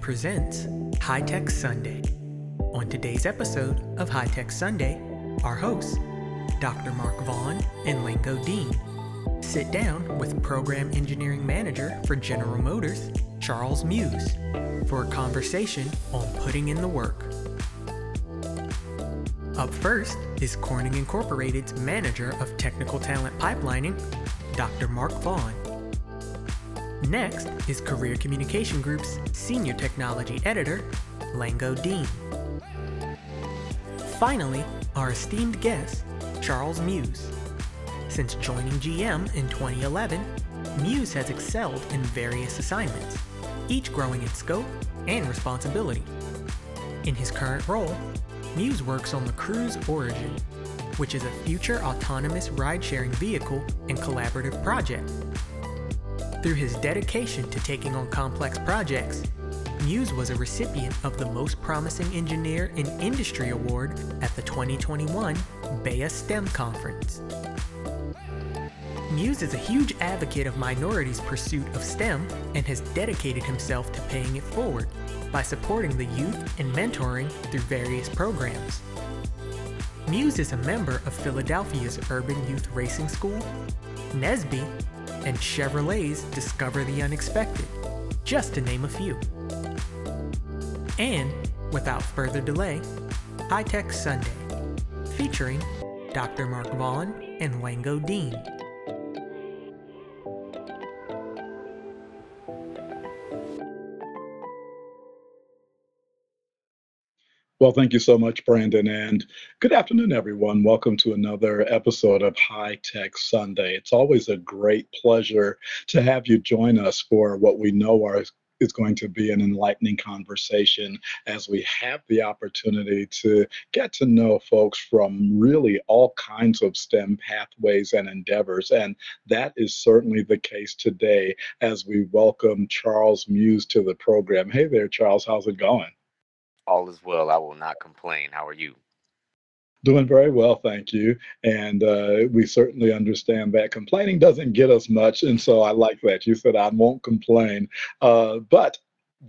presents High Tech Sunday. On today's episode of High Tech Sunday, our hosts, Dr. Mark Vaughn and Lango Deen, sit down with Program Engineering Manager for General Motors, Charles Muse, for a conversation on putting in the work. Up first is Corning Incorporated's Manager of Technical Talent Pipelining, Dr. Mark Vaughn. Next is Career Communication Group's Senior Technology Editor, Lango Deen. Finally, our esteemed guest, Charles Muse. Since joining GM in 2011, Muse has excelled in various assignments, each growing in scope and responsibility. In his current role, Muse works on the Cruise Origin, which is a future autonomous ride sharing vehicle and collaborative project. Through his dedication to taking on complex projects, Muse was a recipient of the Most Promising Engineer in Industry Award at the 2021 BEYA STEM Conference. Muse is a huge advocate of minorities' pursuit of STEM and has dedicated himself to paying it forward by supporting the youth and mentoring through various programs. Muse is a member of Philadelphia's Urban Youth Racing School, NSBE, and Chevrolet's Discover the Unexpected, just to name a few. And, without further delay, High Tech Sunday, featuring Dr. Mark Vaughn and Lango Deen. Well, thank you so much, Brandon, and good afternoon, everyone. Welcome to another episode of High Tech Sunday. It's always a great pleasure to have you join us for what we know are is going to be an enlightening conversation as we have the opportunity to get to know folks from really all kinds of STEM pathways and endeavors. And that is certainly the case today as we welcome Charles Muse to the program. Hey there, Charles. How's it going? All is well. I will not complain. How are you? Doing very well, thank you. And uh, we certainly understand that complaining doesn't get us much. And so I like that. You said I won't complain. Uh, but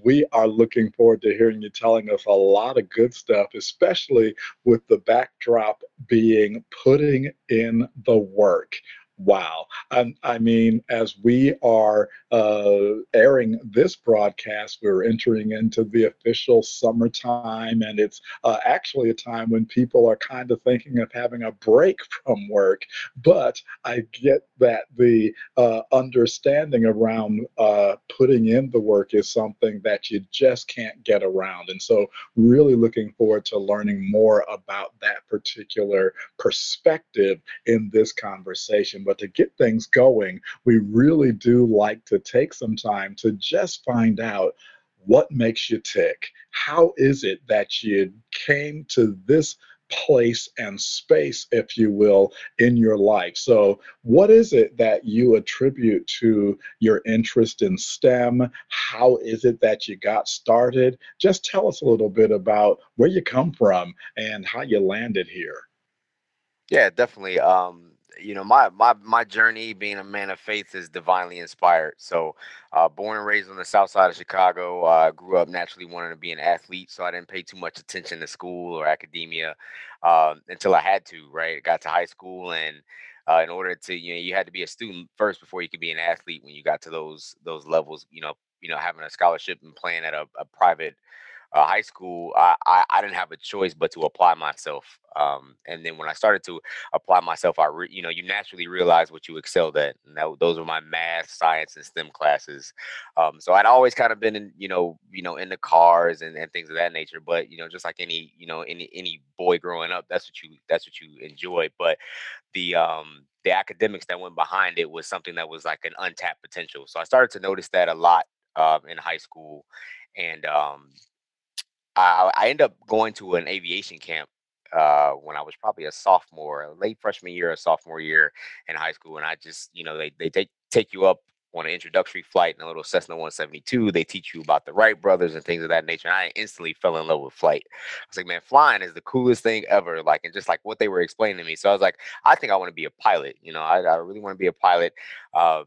we are looking forward to hearing you telling us a lot of good stuff, especially with the backdrop being putting in the work. Wow. I, I mean, as we are uh, airing this broadcast, we're entering into the official summertime, and it's uh, actually a time when people are kind of thinking of having a break from work. But I get that the uh, understanding around uh, putting in the work is something that you just can't get around. And so, really looking forward to learning more about that particular perspective in this conversation. But to get things going, we really do like to take some time to just find out what makes you tick. How is it that you came to this place and space, if you will, in your life. So, what is it that you attribute to your interest in STEM? How is it that you got started? Just tell us a little bit about where you come from and how you landed here. Yeah, definitely. Um, you know, my my my journey being a man of faith is divinely inspired. So, uh, born and raised on the south side of Chicago, I uh, grew up naturally wanting to be an athlete. So I didn't pay too much attention to school or academia um, until I had to. Right, got to high school, and uh, in order to you know, you had to be a student first before you could be an athlete. When you got to those those levels, you know, you know, having a scholarship and playing at a, a private uh, high school, I, I, I didn't have a choice but to apply myself. Um, and then when I started to apply myself, I re, you know you naturally realize what you excelled at, and that, those were my math, science, and STEM classes. Um, so I'd always kind of been in you know you know in the cars and, and things of that nature. But you know just like any you know any any boy growing up, that's what you that's what you enjoy. But the um the academics that went behind it was something that was like an untapped potential. So I started to notice that a lot uh, in high school, and um, I, I ended up going to an aviation camp uh, when I was probably a sophomore, late freshman year or sophomore year in high school, and I just, you know, they they take take you up on an introductory flight in a little Cessna 172. They teach you about the Wright brothers and things of that nature. And I instantly fell in love with flight. I was like, man, flying is the coolest thing ever. Like, and just like what they were explaining to me. So I was like, I think I want to be a pilot. You know, I, I really want to be a pilot. Uh,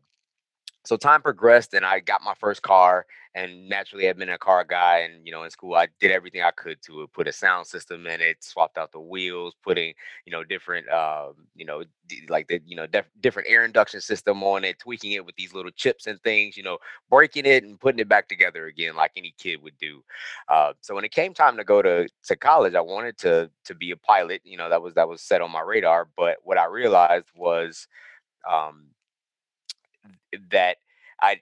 so time progressed and I got my first car and naturally I've been a car guy and you know in school I did everything I could to put a sound system in it, swapped out the wheels, putting you know different um, you know d- like the you know def- different air induction system on it, tweaking it with these little chips and things, you know, breaking it and putting it back together again like any kid would do. Uh, so when it came time to go to to college, I wanted to to be a pilot. You know that was that was set on my radar. But what I realized was um, that I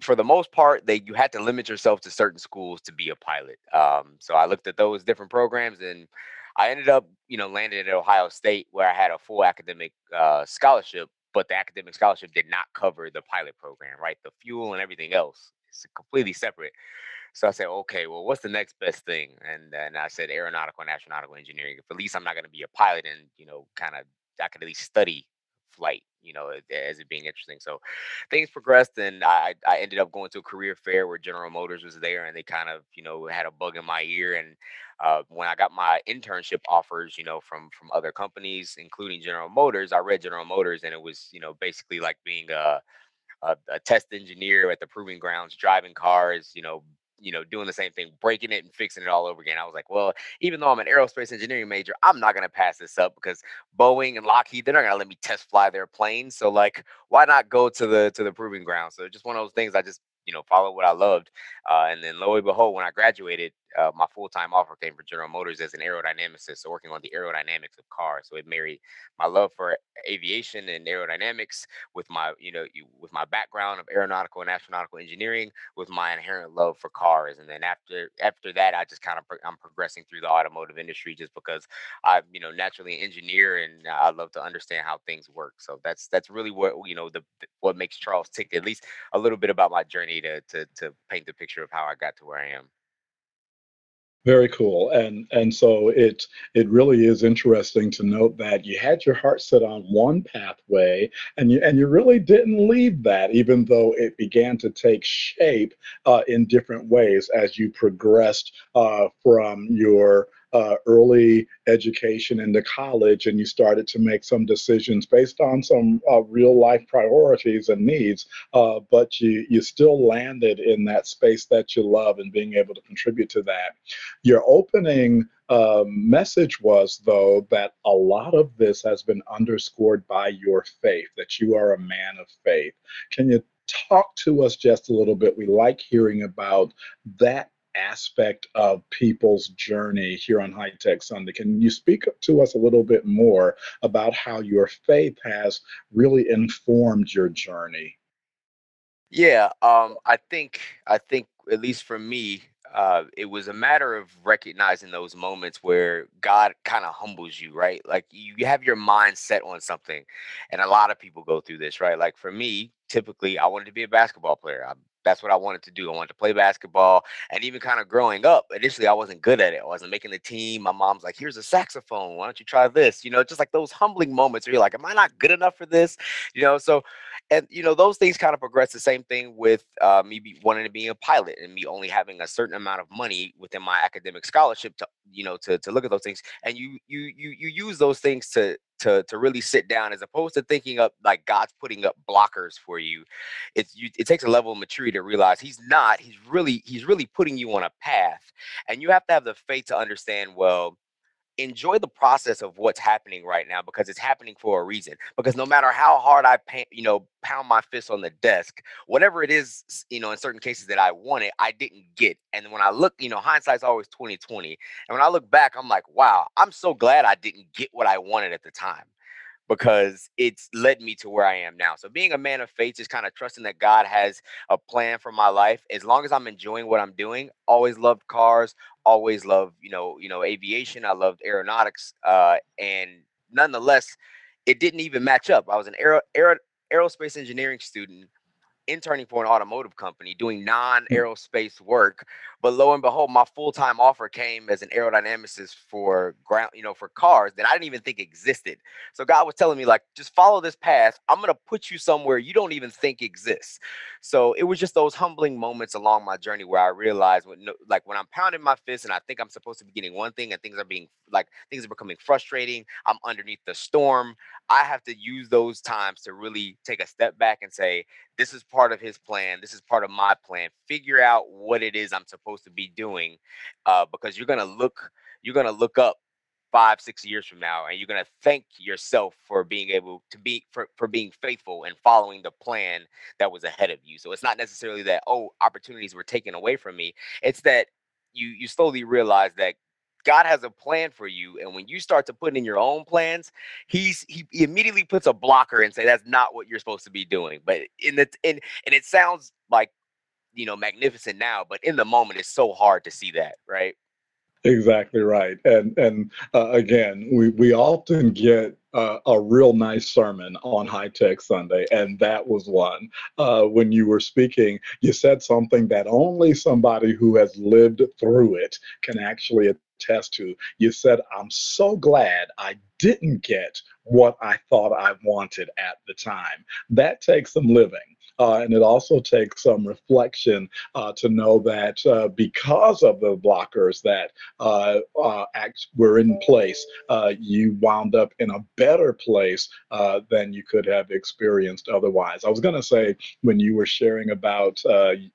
for the most part, that you had to limit yourself to certain schools to be a pilot. Um, so I looked at those different programs, and I ended up, you know, landing at Ohio State, where I had a full academic uh, scholarship, but the academic scholarship did not cover the pilot program, right? The fuel and everything else is completely separate. So I said, okay, well, what's the next best thing? And then I said aeronautical and astronautical engineering. If at least I'm not going to be a pilot, and you know, kind of, I could at least study flight, you know, as it being interesting. So things progressed, and I I ended up going to a career fair where General Motors was there, and they kind of you know had a bug in my ear. And uh, when I got my internship offers, you know, from from other companies, including General Motors, I read General Motors, and it was you know basically like being a a, a test engineer at the proving grounds, driving cars, you know, you know, doing the same thing, breaking it and fixing it all over again. I was like, well, even though I'm an aerospace engineering major, I'm not gonna pass this up because Boeing and Lockheed, they're not gonna let me test fly their planes. So like, why not go to the to the proving ground? So just one of those things I just you know followed what I loved, uh, and then lo and behold, when I graduated, uh, my full time offer came from General Motors as an aerodynamicist, so working on the aerodynamics of cars. So it married my love for aviation and aerodynamics with my you know with my background of aeronautical and astronautical engineering with my inherent love for cars and then after after that i just kind of i'm progressing through the automotive industry just because i'm you know naturally an engineer and i love to understand how things work so that's that's really what you know the- what makes charles tick at least a little bit about my journey to to to paint the picture of how i got to where i am Very cool. And and so it it really is interesting to note that you had your heart set on one pathway and you and you really didn't leave that, even though it began to take shape uh, in different ways as you progressed uh, from your uh, early education into college and you started to make some decisions based on some uh, real life priorities and needs uh, but you you still landed in that space that you love and being able to contribute to that your opening um, message was, though, that a lot of this has been underscored by your faith, that you are a man of faith. Can you talk to us just a little bit? We like hearing about that aspect of people's journey here on High Tech Sunday. Can you speak to us a little bit more about how your faith has really informed your journey? Yeah, um, I think I think at least for me, uh, it was a matter of recognizing those moments where God kind of humbles you, right? Like you, have your mind set on something, and a lot of people go through this, right? Like for me, typically, I wanted to be a basketball player. I, that's what I wanted to do. I wanted to play basketball, and even kind of growing up, initially I wasn't good at it. I wasn't making the team. My mom's like, "Here's a saxophone. Why don't you try this?" You know, just like those humbling moments where you're like, "Am I not good enough for this?" You know, so and you know those things kind of progress the same thing with uh, me wanting to be a pilot and me only having a certain amount of money within my academic scholarship to you know to, to look at those things and you you you you use those things to to to really sit down as opposed to thinking up like god's putting up blockers for you. It's you it takes a level of maturity to realize he's not he's really he's really putting you on a path and you have to have the faith to understand well enjoy the process of what's happening right now because it's happening for a reason. Because no matter how hard I pa- you know pound my fist on the desk, whatever it is, you know, in certain cases that I wanted, I didn't get. And when I look, you know, hindsight's always 2020. And when I look back, I'm like, wow, I'm so glad I didn't get what I wanted at the time because it's led me to where I am now. So being a man of faith, just kind of trusting that God has a plan for my life. As long as I'm enjoying what I'm doing, always loved cars, always loved, you know, you know, aviation. I loved aeronautics. Uh, and nonetheless, it didn't even match up. I was an aero, aero aerospace engineering student interning for an automotive company doing Mm, non-aerospace work But lo and behold, my full time offer came as an aerodynamicist for ground, you know, for cars that I didn't even think existed. So God was telling me, like, just follow this path. I'm gonna put you somewhere you don't even think exists. So it was just those humbling moments along my journey where I realized, when, like, when I'm pounding my fist and I think I'm supposed to be getting one thing and things are being like things are becoming frustrating. I'm underneath the storm. I have to use those times to really take a step back and say, this is part of his plan. This is part of my plan. Figure out what it is I'm supposed to be doing, uh, because you're gonna look, you're gonna look up five, six years from now, and you're gonna thank yourself for being able to be for for being faithful and following the plan that was ahead of you. So it's not necessarily that oh opportunities were taken away from me. It's that you you slowly realize that God has a plan for you, and when you start to put in your own plans, he's he, he immediately puts a blocker and say that's not what you're supposed to be doing. But in the in and it sounds like you know magnificent now, but in the moment, it's so hard to see that, right? Exactly right. And and uh, again, we we often get uh, a real nice sermon on High Tech Sunday, and that was one. Uh, when you were speaking, you said something that only somebody who has lived through it can actually attest to. You said, "I'm so glad I didn't get what I thought I wanted at the time." That takes some living. Uh, and it also takes some reflection uh, to know that uh, because of the blockers that uh, uh, act were in place, uh, you wound up in a better place than you could have experienced otherwise. I was going to say, when you were sharing about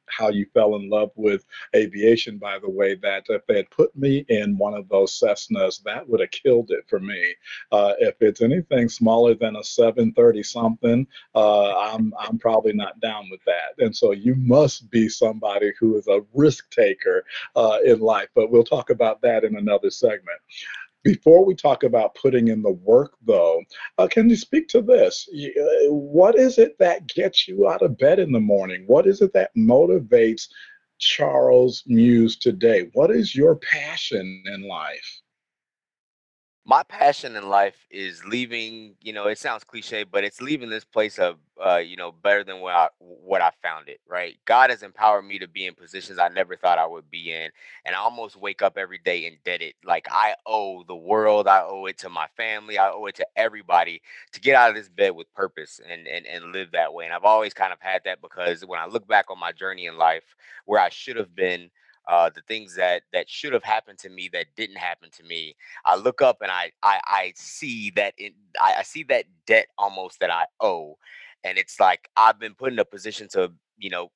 how you fell in love with aviation, by the way, that if they had put me in one of those Cessnas, that would have killed it for me. If it's anything smaller than a 730 something, I'm, I'm probably not down with that. And so you must be somebody who is a risk taker uh, in life. But we'll talk about that in another segment. Before we talk about putting in the work, though, uh, can you speak to this? Uh, What is it that gets you out of bed in the morning? What is it that motivates Charles Muse today? What is your passion in life? My passion in life is leaving you know it sounds cliche but it's leaving this place of uh you know better than what i what i found it right? God has empowered me to be in positions i never thought i would be in and i almost wake up every day indebted. Like i owe the world i owe it to my family i owe it to everybody to get out of this bed with purpose and and, and live that way and i've always kind of had that because when i look back on my journey in life where i should have been uh, the things that that should have happened to me that didn't happen to me I look up and I I, I see that it I, I see that debt almost that I owe, and it's like I've been put in a position to you know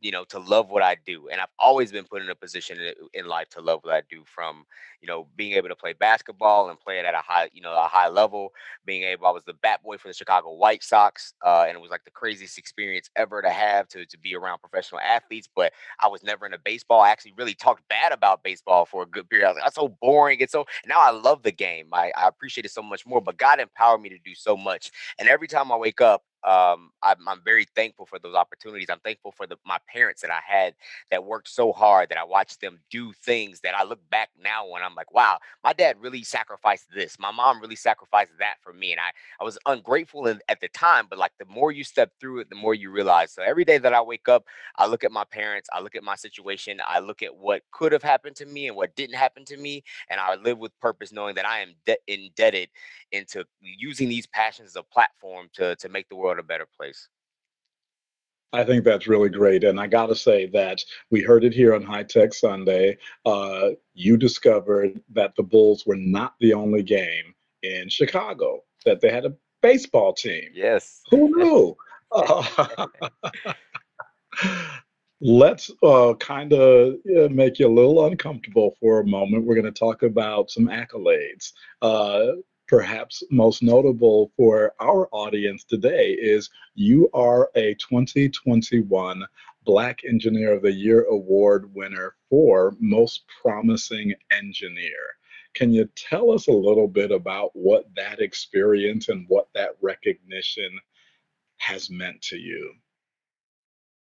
you know to love what I do, and I've always been put in a position in, life to love what I do. From you know being able to play basketball and play it at a high you know a high level, being able I was the bat boy for the Chicago White Sox, uh, and it was like the craziest experience ever to have to to be around professional athletes. But I was never into baseball. I actually really talked bad about baseball for a good period. I was like, that's so boring. It's so now I love the game. I, I appreciate it so much more. But God empowered me to do so much. And every time I wake up, um, I'm, I'm very thankful for those opportunities. I'm thankful for the my parents that I had that worked so hard that I watched them do things that I look back now and I'm like, wow, my dad really sacrificed this. My mom really sacrificed that for me. And I, I was ungrateful in, at the time, but like the more you step through it, the more you realize. So every day that I wake up, I look at my parents, I look at my situation, I look at what could have happened to me and what didn't happen to me, and I live with purpose, knowing that I am de- indebted into using these passions as a platform to to make the world a better place. I think that's really great. And I got to say that we heard it here on High Tech Sunday. Uh, you discovered that the Bulls were not the only game in Chicago, that they had a baseball team. Yes. Who knew? Uh, let's uh, kind of make you a little uncomfortable for a moment. We're going to talk about some accolades. Perhaps most notable for our audience today is you are a 2021 Black Engineer of the Year Award winner for Most Promising Engineer. Can you tell us a little bit about what that experience and what that recognition has meant to you?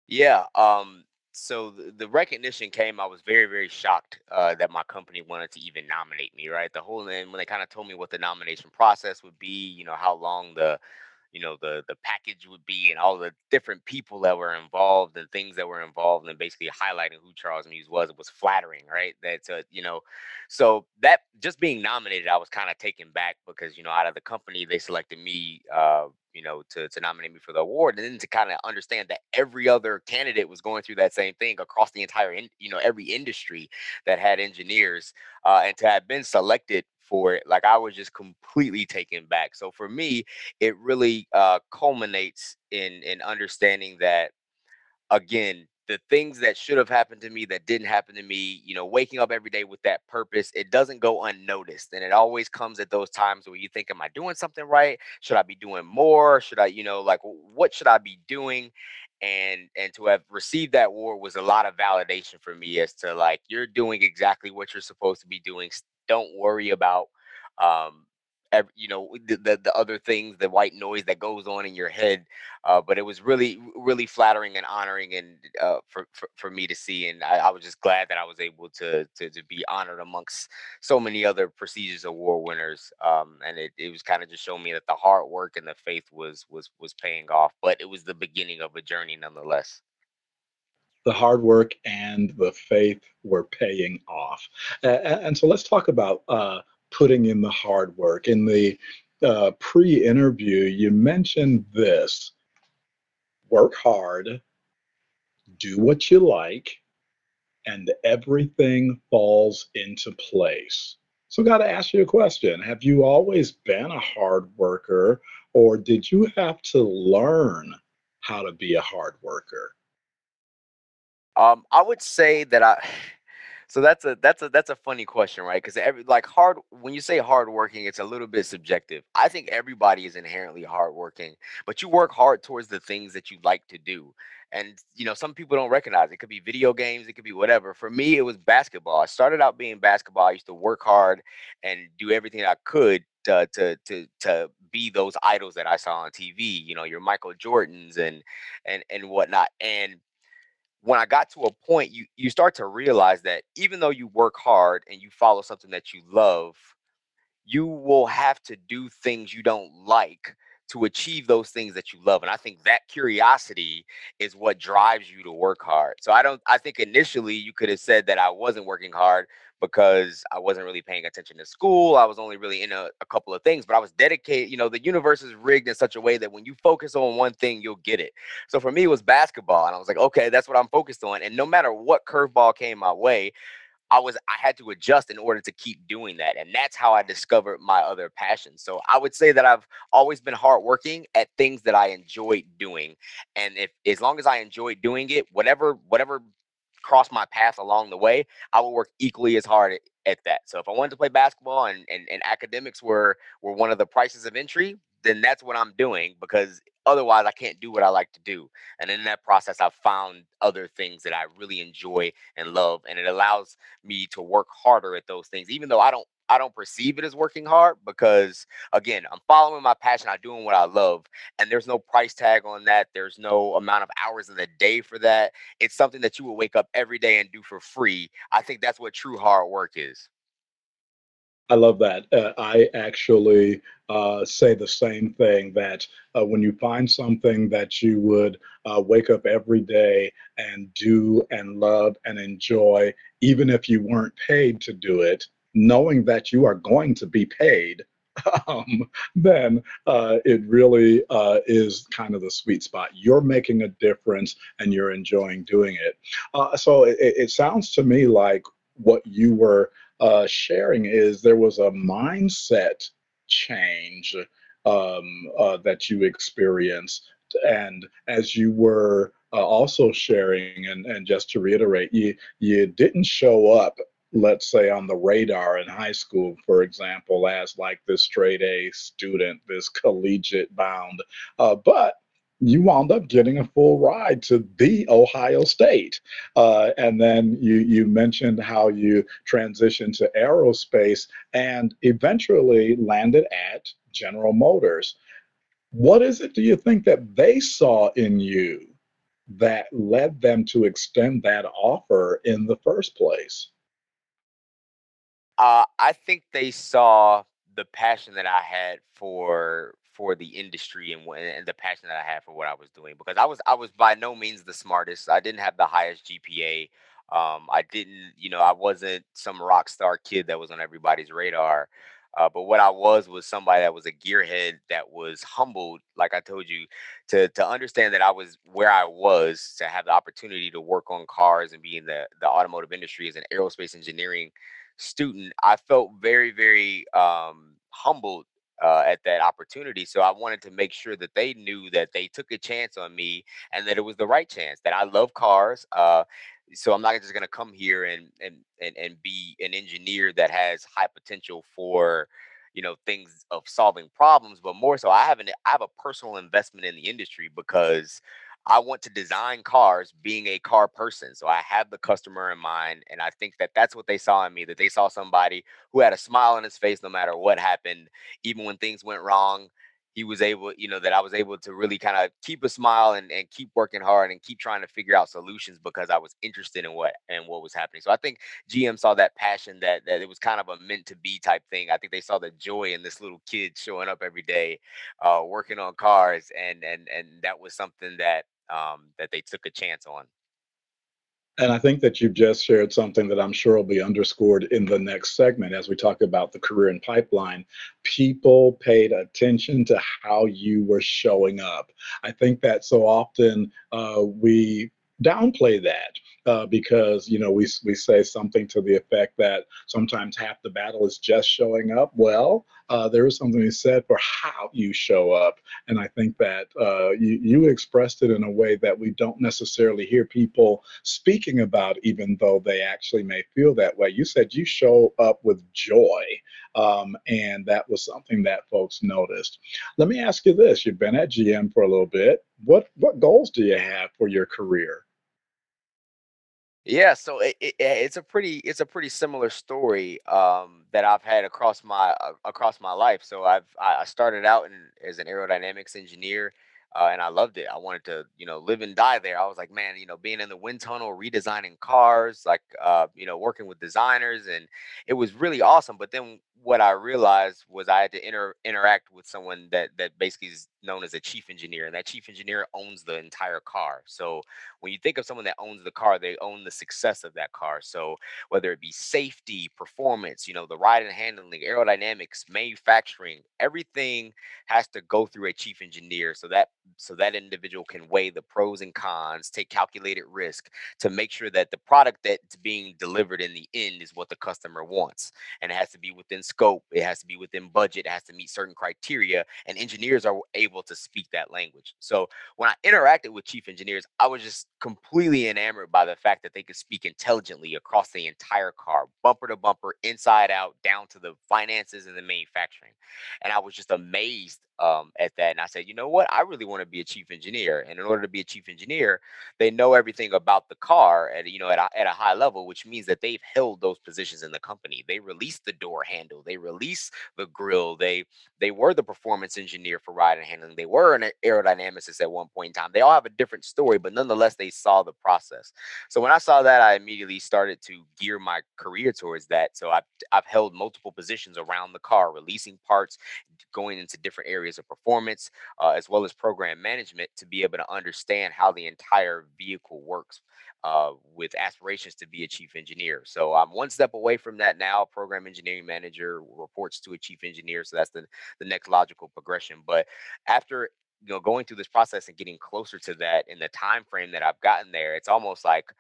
Yeah. Um. So the, recognition came. I was very, very shocked uh, that my company wanted to even nominate me. Right. The whole and when they kind of told me what the nomination process would be, you know, how long the you know the the package would be and all the different people that were involved and things that were involved and basically highlighting who Charles Muse was was flattering right? That's a you know so that just being nominated I was kind of taken back because you know out of the company they selected me uh you know to to nominate me for the award and then to kind of understand that every other candidate was going through that same thing across the entire in, you know every industry that had engineers uh and to have been selected for it like I was just completely taken back. So for me it really uh, culminates in in understanding that again the things that should have happened to me that didn't happen to me you know waking up every day with that purpose it doesn't go unnoticed and it always comes at those times where you think am i doing something right? Should i be doing more? Should i you know like what should i be doing? And and to have received that award was a lot of validation for me as to like you're doing exactly what you're supposed to be doing don't worry about um ev- you know the, the the other things the white noise that goes on in your head uh, but it was really really flattering and honoring and uh, for, for for me to see and I, I was just glad that I was able to, to to be honored amongst so many other prestigious award winners um, and it, it was kind of just showing me that the hard work and the faith was was was paying off but it was the beginning of a journey nonetheless the hard work and the faith were paying off. And so let's talk about uh, putting in the hard work. In the uh, pre interview, you mentioned this work hard, do what you like, and everything falls into place. So, got to ask you a question Have you always been a hard worker, or did you have to learn how to be a hard worker? Um I would say that I So that's a that's a that's a funny question, right? Because every like hard when you say hardworking, it's a little bit subjective. I think everybody is inherently hardworking, but you work hard towards the things that you like to do. And you know, some people don't recognize it. It could be video games, it could be whatever. For me, it was basketball. I started out being basketball. I used to work hard and do everything I could to to to to be those idols that I saw on TV. You know, your Michael Jordans and and and whatnot. And when I got to a point, you you start to realize that even though you work hard and you follow something that you love, you will have to do things you don't like to achieve those things that you love and i think that curiosity is what drives you to work hard. So i don't i think initially you could have said that i wasn't working hard because i wasn't really paying attention to school i was only really in a, a couple of things but i was dedicated you know the universe is rigged in such a way that when you focus on one thing you'll get it. So for me it was basketball and i was like okay that's what i'm focused on and no matter what curveball came my way I was I had to adjust in order to keep doing that. And that's how I discovered my other passions. So I would say that I've always been hardworking at things that I enjoyed doing. And if as long as I enjoyed doing it, whatever whatever crossed my path along the way, I would work equally as hard at, at that. So if I wanted to play basketball and, and, and academics were were one of the prices of entry, then that's what I'm doing because otherwise I can't do what I like to do. And in that process, I've found other things that I really enjoy and love, and it allows me to work harder at those things, even though I don't I don't perceive it as working hard because again, I'm following my passion, I'm doing what I love, and there's no price tag on that. There's no amount of hours in the day for that. It's something that you will wake up every day and do for free. I think that's what true hard work is. I love that. Uh, I actually uh, say the same thing that uh, when you find something that you would uh, wake up every day and do and love and enjoy, even if you weren't paid to do it, knowing that you are going to be paid, um, then uh, it really uh, is kind of the sweet spot. You're making a difference and you're enjoying doing it. So it, it sounds to me like what you were uh, sharing is there was a mindset change um, uh, that you experienced. And as you were uh, also sharing, and, and just to reiterate, you, you didn't show up, let's say, on the radar in high school, for example, as like this straight A student, this collegiate bound, uh, but you wound up getting a full ride to the Ohio State. Uh, and then you, you mentioned how you transitioned to aerospace and eventually landed at General Motors. What is it, do you think, that they saw in you that led them to extend that offer in the first place? Uh, I think they saw the passion that I had for for the industry and, and the passion that I had for what I was doing because I was I was by no means the smartest. I didn't have the highest GPA. Um, I didn't, you know, I wasn't some rock star kid that was on everybody's radar. Uh, but what I was was somebody that was a gearhead that was humbled, like I told you, to to understand that I was where I was, to have the opportunity to work on cars and be in the the automotive industry as an aerospace engineering student. I felt very, very um, humbled uh, at that opportunity. So I wanted to make sure that they knew that they took a chance on me and that it was the right chance. That I love cars. Uh, so I'm not just gonna come here and and and and be an engineer that has high potential for you know things of solving problems, but more so I have an I have a personal investment in the industry because I want to design cars being a car person. So I have the customer in mind and I think that that's what they saw in me that they saw somebody who had a smile on his face no matter what happened even when things went wrong he was able, you know, that I was able to really kind of keep a smile and, and keep working hard and keep trying to figure out solutions because I was interested in what and what was happening. So I think GM saw that passion that that it was kind of a meant to be type thing. I think they saw the joy in this little kid showing up every day, uh, working on cars, and and and that was something that um, that they took a chance on. And I think that you just shared something that I'm sure will be underscored in the next segment as we talk about the career and pipeline. People paid attention to how you were showing up. I think that so often uh, we downplay that uh, because you know we we say something to the effect that sometimes half the battle is just showing up. Well, uh, there is something to be said for how you show up, and I think that uh, you you expressed it in a way that we don't necessarily hear people speaking about, even though they actually may feel that way. You said you show up with joy, um, and that was something that folks noticed. Let me ask you this: You've been at GM for a little bit. What what goals do you have for your career? Yeah, so it, it, it's a pretty it's a pretty similar story um, that I've had across my uh, across my life. So I've I I started out in, as an aerodynamics engineer, uh, and I loved it. I wanted to you know live and die there. I was like, man, you know, being in the wind tunnel, redesigning cars, like uh, you know, working with designers, and it was really awesome. But then what I realized was I had to inter interact with someone that that basically is known as a chief engineer, and that chief engineer owns the entire car. So when you think of someone that owns the car, they own the success of that car. So whether it be safety, performance, you know, the ride and handling, aerodynamics, manufacturing, everything has to go through a chief engineer so that so that individual can weigh the pros and cons, take calculated risk to make sure that the product that's being delivered in the end is what the customer wants. And it has to be within scope, it has to be within budget, it has to meet certain criteria, and engineers are able to speak that language. So when I interacted with chief engineers, I was just completely enamored by the fact that they could speak intelligently across the entire car, bumper to bumper, inside out, down to the finances and the manufacturing. And I was just amazed um, at that. And I said, you know what? I really want to be a chief engineer. And in order to be a chief engineer, they know everything about the car at you know at a, at a high level, which means that they've held those positions in the company. They release the door handle, they release the grill, they they were the performance engineer for ride and handling. They were an aerodynamicist at one point in time. They all have a different story, but nonetheless, they saw the process. So when I saw that, I immediately started to gear my career towards that. So I've I've held multiple positions around the car, releasing parts, going into different areas of performance, uh, as well as program management, to be able to understand how the entire vehicle works. Uh, with aspirations to be a chief engineer. So I'm one step away from that now. Program engineering manager reports to a chief engineer. So that's the, the next logical progression. But after you know going through this process and getting closer to that in the time frame that I've gotten there, it's almost like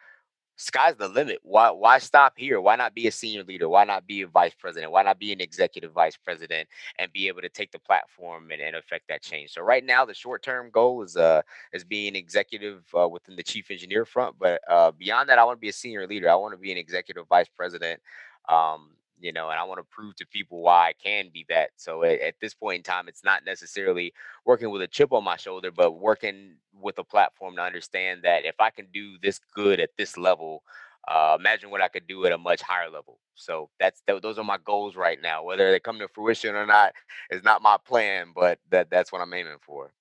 sky's the limit. Why why stop here? Why not be a senior leader? Why not be a vice president? Why not be an executive vice president and be able to take the platform and, and affect that change? So right now, the short term goal is uh is being executive uh, within the chief engineer front. But uh, beyond that, I want to be a senior leader. I want to be an executive vice president. Um, you know, and I want to prove to people why I can be that. So at, at this point in time, it's not necessarily working with a chip on my shoulder, but working with a platform to understand that if I can do this good at this level, uh, imagine what I could do at a much higher level. So that's tho- those are my goals right now. Whether they come to fruition or not is not my plan, but that that's what I'm aiming for.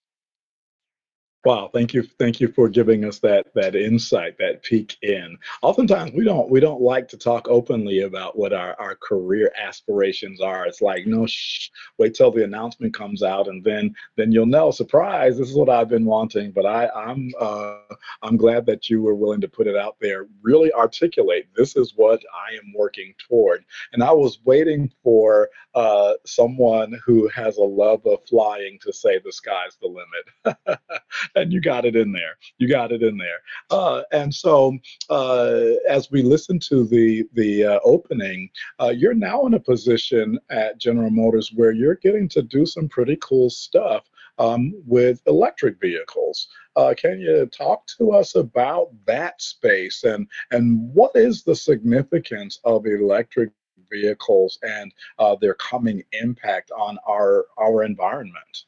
Wow, thank you, thank you for giving us that that insight, that peek in. Oftentimes, we don't we don't like to talk openly about what our our career aspirations are. It's like, no, shh, wait till the announcement comes out, and then then you'll know. Surprise! This is what I've been wanting. But I I'm uh, I'm glad that you were willing to put it out there. Really articulate. This is what I am working toward. And I was waiting for uh, someone who has a love of flying to say the sky's the limit. and you got it in there. You got it in there. Uh, and so, uh, as we listen to the the uh, opening, uh, you're now in a position at General Motors where you're getting to do some pretty cool stuff um, with electric vehicles. Uh, can you talk to us about that space and and what is the significance of electric vehicles and uh, their coming impact on our our environment?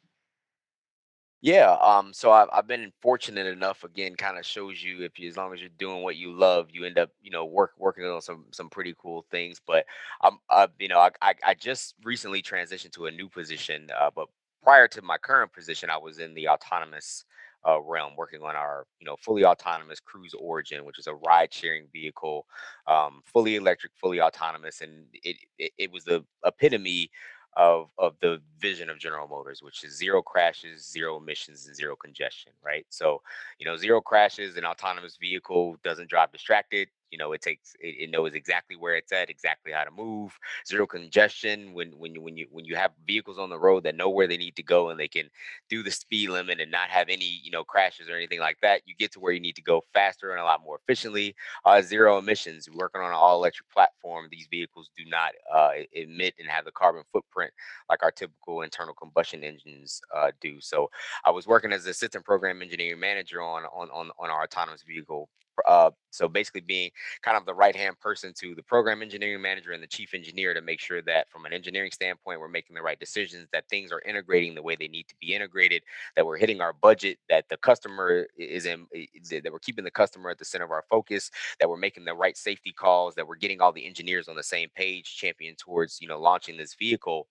Yeah, um, so I've I've been fortunate enough. Again, kind of shows you if you, as long as you're doing what you love, you end up, you know, work working on some some pretty cool things. But I'm, uh, you know, I, I I just recently transitioned to a new position. Uh, but prior to my current position, I was in the autonomous uh, realm, working on our, you know, fully autonomous Cruise Origin, which is a ride-sharing vehicle, um, fully electric, fully autonomous, and it it, it was the epitome of of the vision of General Motors, which is zero crashes, zero emissions, and zero congestion, right? So, you know, zero crashes, an autonomous vehicle doesn't drive distracted. You know, it takes it, it knows exactly where it's at, exactly how to move. Zero congestion when when you when you when you have vehicles on the road that know where they need to go and they can do the speed limit and not have any you know crashes or anything like that. You get to where you need to go faster and a lot more efficiently. Uh, zero emissions. Working on an all electric platform, these vehicles do not uh, emit and have the carbon footprint like our typical internal combustion engines uh, do. So I was working as assistant program engineering manager on on on, on our autonomous vehicle. Uh, so basically being kind of the right hand person to the program engineering manager and the chief engineer to make sure that from an engineering standpoint we're making the right decisions that things are integrating the way they need to be integrated that we're hitting our budget that the customer is in that we're keeping the customer at the center of our focus that we're making the right safety calls that we're getting all the engineers on the same page champion towards you know launching this vehicle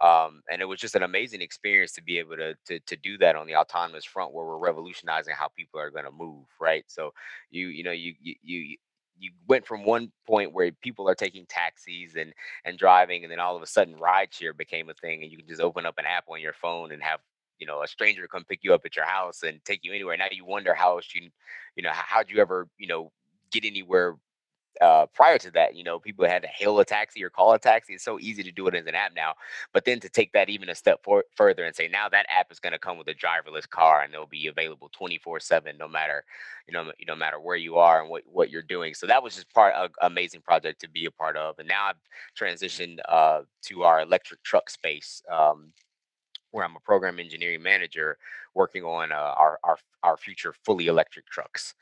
um, and it was just an amazing experience to be able to, to to do that on the autonomous front where we're revolutionizing how people are going to move right? So you you know you you you you went from one point where people are taking taxis and and driving and then all of a sudden rideshare became a thing and you can just open up an app on your phone and have you know a stranger come pick you up at your house and take you anywhere. Now you wonder how you you know how, how'd you ever you know get anywhere uh, prior to that, you know, people had to hail a taxi or call a taxi. It's so easy to do it as an app now. But then to take that even a step for, further and say now that app is going to come with a driverless car and it'll be available 24 seven, no matter, you know, no matter where you are and what, what you're doing. So that was just part of amazing project to be a part of. And now I've transitioned uh, to our electric truck space. Um, where I'm a program engineering manager working on uh, our, our our future fully electric trucks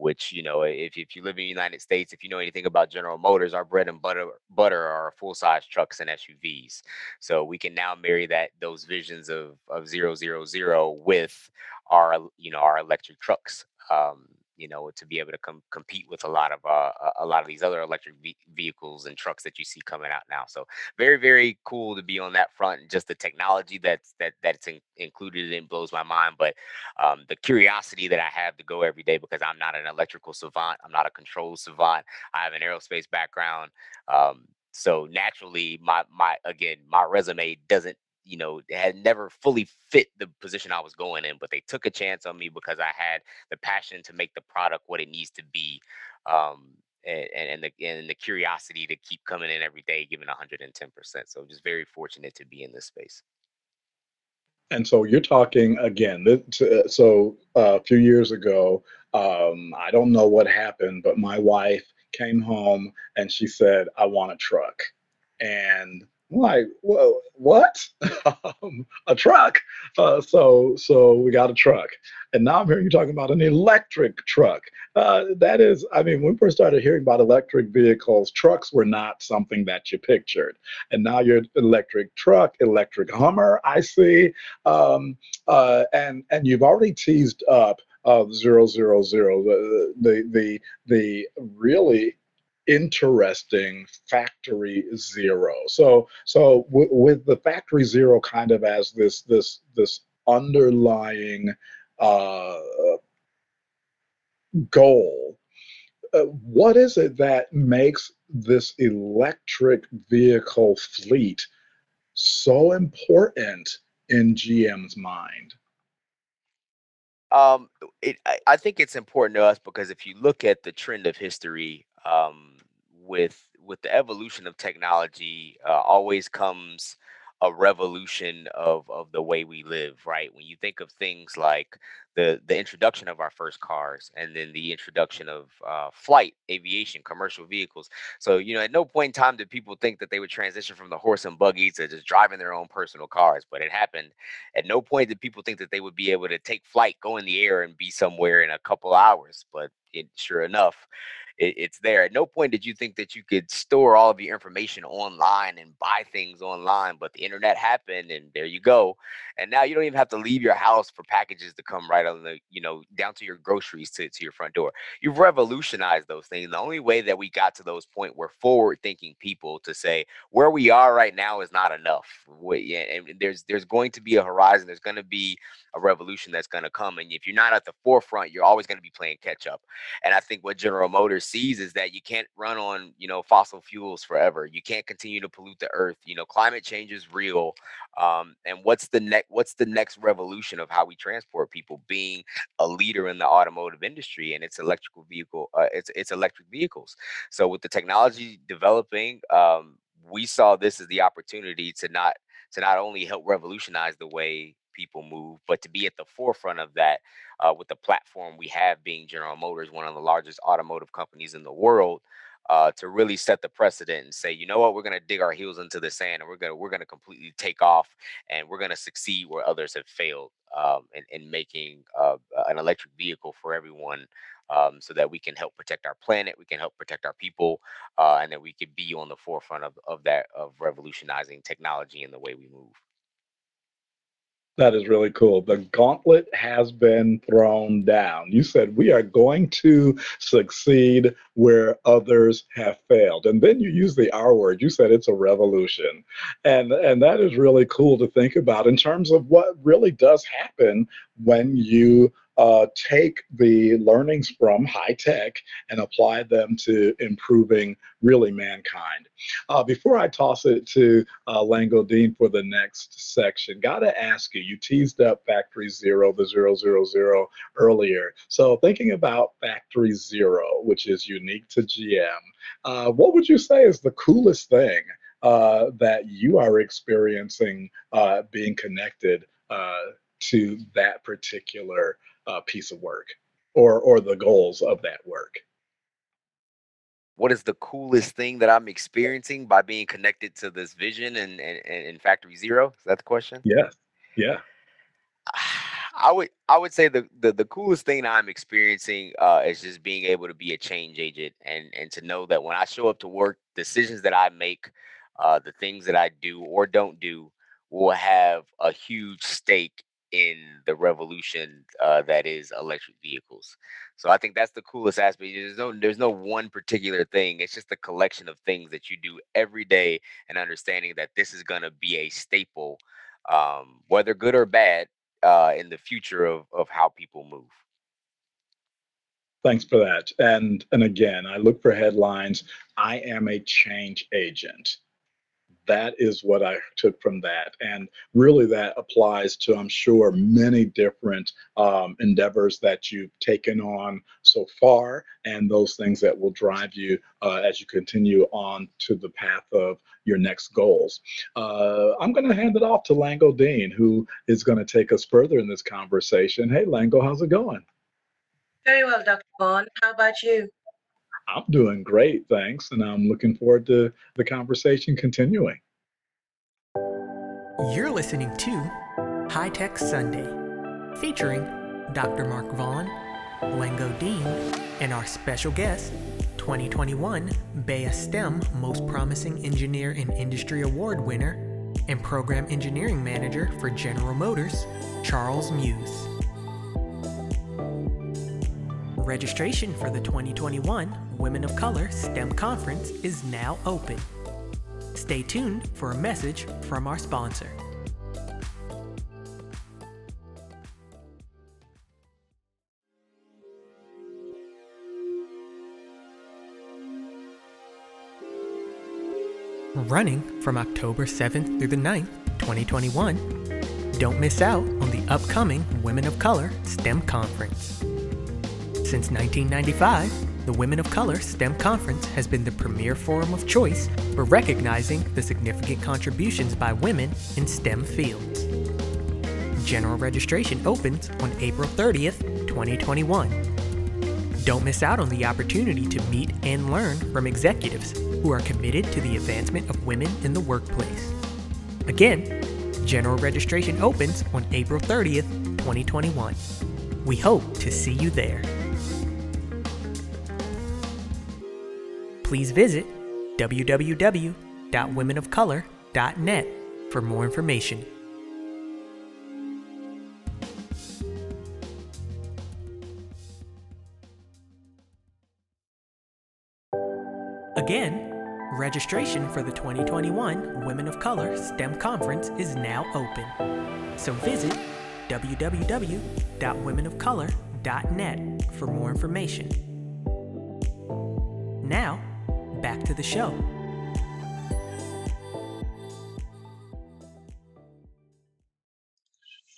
which you know if, if you live in the united states if you know anything about general motors our bread and butter butter are full size trucks and suvs so we can now marry that those visions of of zero zero zero with our you know our electric trucks. Um, you know, to be able to com- compete with a lot of uh, a lot of these other electric ve- vehicles and trucks that you see coming out now. So very very cool to be on that front. And just the technology that's that that's in- included in blows my mind. But um, the curiosity that I have to go every day because I'm not an electrical savant. I'm not a control savant. I have an aerospace background. Um, so naturally, my my again, my resume doesn't you know, had never fully fit the position I was going in, but they took a chance on me because I had the passion to make the product what it needs to be. Um, and, and the and the curiosity to keep coming in every day, giving 110%. So just very fortunate to be in this space. And so you're talking again. So uh, a few years ago, um, I don't know what happened, but my wife came home and she said, "I want a truck," and I'm like, well, what? um, a truck? Uh, so, so we got a truck, and now I'm hearing you talking about an electric truck. Uh, that is, I mean, when we first started hearing about electric vehicles, trucks were not something that you pictured, and now you're electric truck, electric Hummer. I see, um, uh, and and you've already teased up of zero zero zero the the the the really interesting factory zero. So so w- with the factory zero kind of as this this this underlying uh, goal. Uh, what is it that makes this electric vehicle fleet so important in GM's mind? Um, it, I, I think it's important to us because if you look at the trend of history, um, with with the evolution of technology, uh, always comes a revolution of of the way we live. Right? When you think of things like the the introduction of our first cars, and then the introduction of uh, flight, aviation, commercial vehicles. So you know, at no point in time did people think that they would transition from the horse and buggy to just driving their own personal cars, but it happened. At no point did people think that they would be able to take flight, go in the air, and be somewhere in a couple hours. But it, sure enough, it, it's there. At no point did you think that you could store all of your information online and buy things online, but the internet happened, and there you go. And now you don't even have to leave your house for packages to come right on the, you know, down to your groceries to, to your front door. You've revolutionized those things. The only way that we got to those point were forward thinking people to say where we are right now is not enough. We, and there's there's going to be a horizon. There's going to be a revolution that's going to come. And if you're not at the forefront, you're always going to be playing catch up. And I think what General Motors sees is that you can't run on, you know, fossil fuels forever. You can't continue to pollute the earth. You know, climate change is real. Um, and what's the next what's the next revolution of how we transport people being a leader in the automotive industry and it's electrical vehicle uh, it's it's electric vehicles. So with the technology developing, um, we saw this as the opportunity to not to not only help revolutionize the way people move, but to be at the forefront of that uh, with the platform we have being General Motors, one of the largest automotive companies in the world, uh, to really set the precedent and say, you know what, we're going to dig our heels into the sand and we're going to we're going to completely take off and we're going to succeed where others have failed um, in, in making uh, an electric vehicle for everyone. Um, so that we can help protect our planet, we can help protect our people, uh, and that we could be on the forefront of, of that of revolutionizing technology and the way we move. That is really cool. The gauntlet has been thrown down. You said we are going to succeed where others have failed. And then you use the R word. You said it's a revolution. And and that is really cool to think about in terms of what really does happen when you uh, take the learnings from high tech and apply them to improving really mankind. Uh, before I toss it to uh, Deen for the next section, got to ask you, you teased up Factory Zero, the zero, zero, zero earlier. So thinking about Factory Zero, which is unique to GM, uh, what would you say is the coolest thing uh, that you are experiencing uh, being connected uh, to that particular uh, piece of work or or the goals of that work. What is the coolest thing that i'm experiencing by being connected to this vision and and, and factory zero? Is that the question? Yeah. Yeah. I would I would say the, the the coolest thing I'm experiencing uh, is just being able to be a change agent and and to know that when I show up to work, decisions that I make, uh, the things that I do or don't do, will have a huge stake in the revolution uh, that is electric vehicles. So I think that's the coolest aspect. There's no there's no one particular thing. It's just a collection of things that you do every day and understanding that this is going to be a staple, um, whether good or bad, uh, in the future of of how people move. Thanks for that. And and again, I look for headlines. I am a change agent that is what I took from that. And really, that applies to, I'm sure, many different um, endeavors that you've taken on so far, and those things that will drive you uh, as you continue on to the path of your next goals. Uh, I'm going to hand it off to Lango Deen, who is going to take us further in this conversation. Hey, Lango, how's it going? Very well, Dr. Vaughn. How about you? I'm doing great, thanks. And I'm looking forward to the conversation continuing. You're listening to High Tech Sunday, featuring Dr. Mark Vaughn, Lango Deen, and our special guest, 2021 BEYA STEM Most Promising Engineer in Industry Award winner and Program Engineering Manager for General Motors, Charles Muse. Registration for the 2021 Women of Color STEM Conference is now open. Stay tuned for a message from our sponsor. Running from October 7th through the 9th, 2021, don't miss out on the upcoming Women of Color STEM Conference. Since 1995, the Women of Color STEM Conference has been the premier forum of choice for recognizing the significant contributions by women in STEM fields. General registration opens on April 30th, 2021. Don't miss out on the opportunity to meet and learn from executives who are committed to the advancement of women in the workplace. Again, general registration opens on April 30th, 2021. We hope to see you there. Please visit www.womenofcolor.net for more information. Again, registration for the 2021 Women of Color STEM Conference is now open. So visit www.womenofcolor.net for more information. Now, back to the show.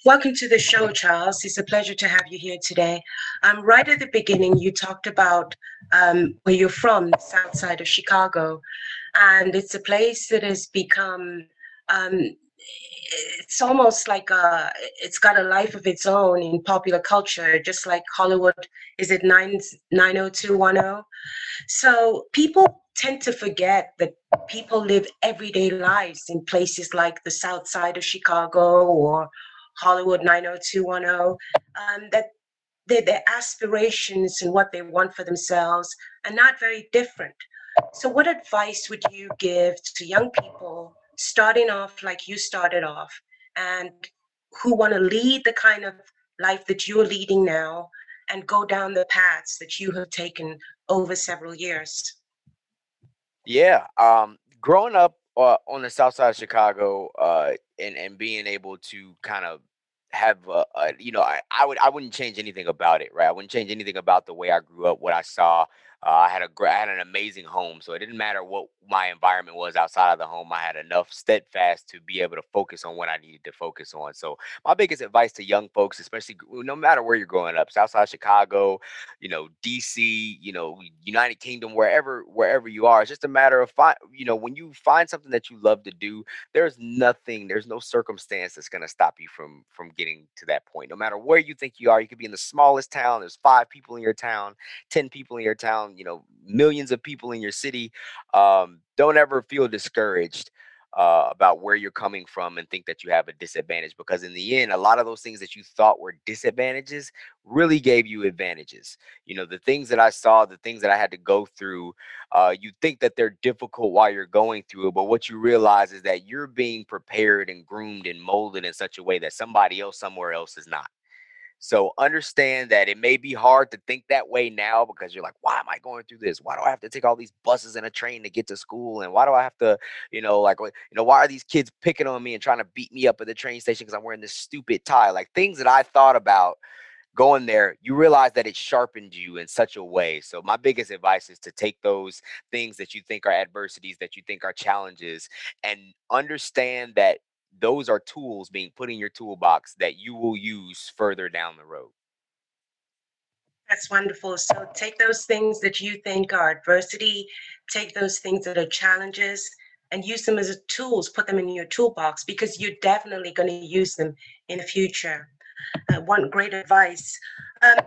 Welcome to the show, Charles. It's a pleasure to have you here today. Um, right at the beginning, you talked about um, where you're from, the south side of Chicago, and it's a place that has become. Um, it's almost like a, it's got a life of its own in popular culture, just like Hollywood. Is it nine nine oh two one oh? So people tend to forget that people live everyday lives in places like the south side of Chicago or Hollywood 90210, um, that their, their aspirations and what they want for themselves are not very different. So, what advice would you give to young people starting off like you started off and who want to lead the kind of life that you're leading now and go down the paths that you have taken over several years? Yeah, um, growing up uh, on the south side of Chicago, uh, and and being able to kind of have a, a you know I, I would I wouldn't change anything about it right I wouldn't change anything about the way I grew up what I saw uh, I had a I had an amazing home, so it didn't matter what my environment was outside of the home. I had enough steadfast to be able to focus on what I needed to focus on. So my biggest advice to young folks, especially no matter where you're growing up, Southside Chicago, you know, DC, you know, United Kingdom, wherever wherever you are, it's just a matter of find. You know, when you find something that you love to do, there's nothing, there's no circumstance that's going to stop you from from getting to that point. No matter where you think you are, you could be in the smallest town. There's five people in your town, ten people in your town you know millions of people in your city um, don't ever feel discouraged uh, about where you're coming from and think that you have a disadvantage because in the end a lot of those things that you thought were disadvantages really gave you advantages. You know the things that i saw the things that i had to go through uh, you think that they're difficult while you're going through it but what you realize is that you're being prepared and groomed and molded in such a way that somebody else somewhere else is not so understand that it may be hard to think that way now because you're like, why am I going through this? Why do I have to take all these buses and a train to get to school? And why do I have to, you know, like, you know, why are these kids picking on me and trying to beat me up at the train station because I'm wearing this stupid tie? Like things that I thought about going there, you realize that it sharpened you in such a way. So my biggest advice is to take those things that you think are adversities, that you think are challenges, and understand that those are tools being put in your toolbox that you will use further down the road. That's wonderful. So take those things that you think are adversity, take those things that are challenges, and use them as tools. Put them in your toolbox because you're definitely going to use them in the future. Uh, one great advice. Um,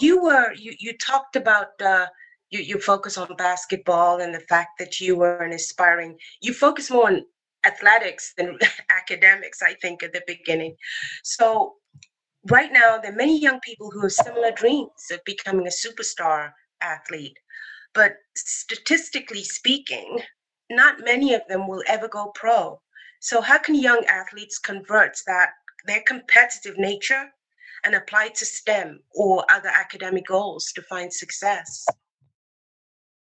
you were you you talked about uh, you you focus on basketball and the fact that you were an aspiring. You focus more on athletics than academics, I think, at the beginning. So right now, there are many young people who have similar dreams of becoming a superstar athlete. But statistically speaking, not many of them will ever go pro. So how can young athletes convert that their competitive nature and apply to STEM or other academic goals to find success?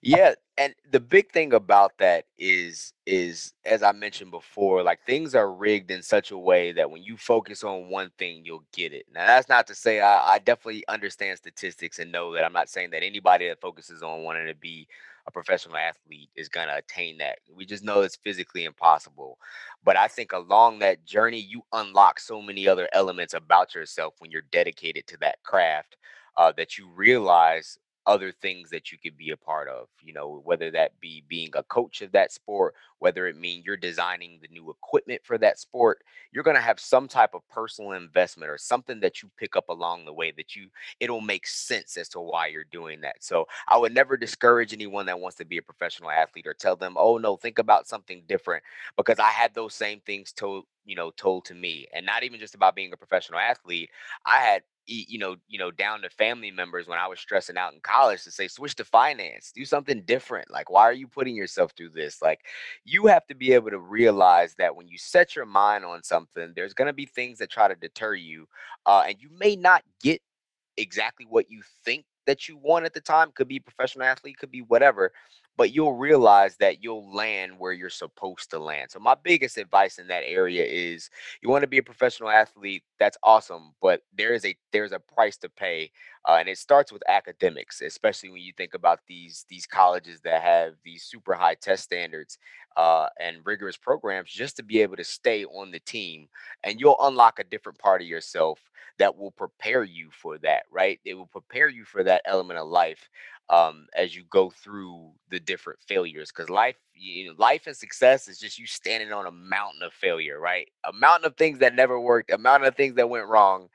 Yeah, and the big thing about that is is as I mentioned before, like things are rigged in such a way that when you focus on one thing, you'll get it. Now that's not to say I, I definitely understand statistics and know that I'm not saying that anybody that focuses on wanting to be a professional athlete is going to attain that. We just know it's physically impossible. But I think along that journey, you unlock so many other elements about yourself when you're dedicated to that craft uh, that you realize other things that you could be a part of you know whether that be being a coach of that sport whether it mean you're designing the new equipment for that sport you're going to have some type of personal investment or something that you pick up along the way that you it'll make sense as to why you're doing that. So i would never discourage anyone that wants to be a professional athlete or tell them oh no think about something different because i had those same things told you know told to me and not even just about being a professional athlete i had you know, you know, down to family members when I was stressing out in college to say, switch to finance, do something different. Like, why are you putting yourself through this? Like, you have to be able to realize that when you set your mind on something, there's going to be things that try to deter you, uh, and you may not get exactly what you think that you want at the time. Could be professional athlete, could be whatever but you'll realize that you'll land where you're supposed to land. So my biggest advice in that area is you want to be a professional athlete, that's awesome, but there is a there's a price to pay. Uh, and it starts with academics, especially when you think about these these colleges that have these super high test standards uh, and rigorous programs just to be able to stay on the team. And you'll unlock a different part of yourself that will prepare you for that, right? It will prepare you for that element of life um, as you go through the different failures. Because life, you know, life and success is just you standing on a mountain of failure, right? A mountain of things that never worked, a mountain of things that went wrong.